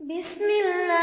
بسم الله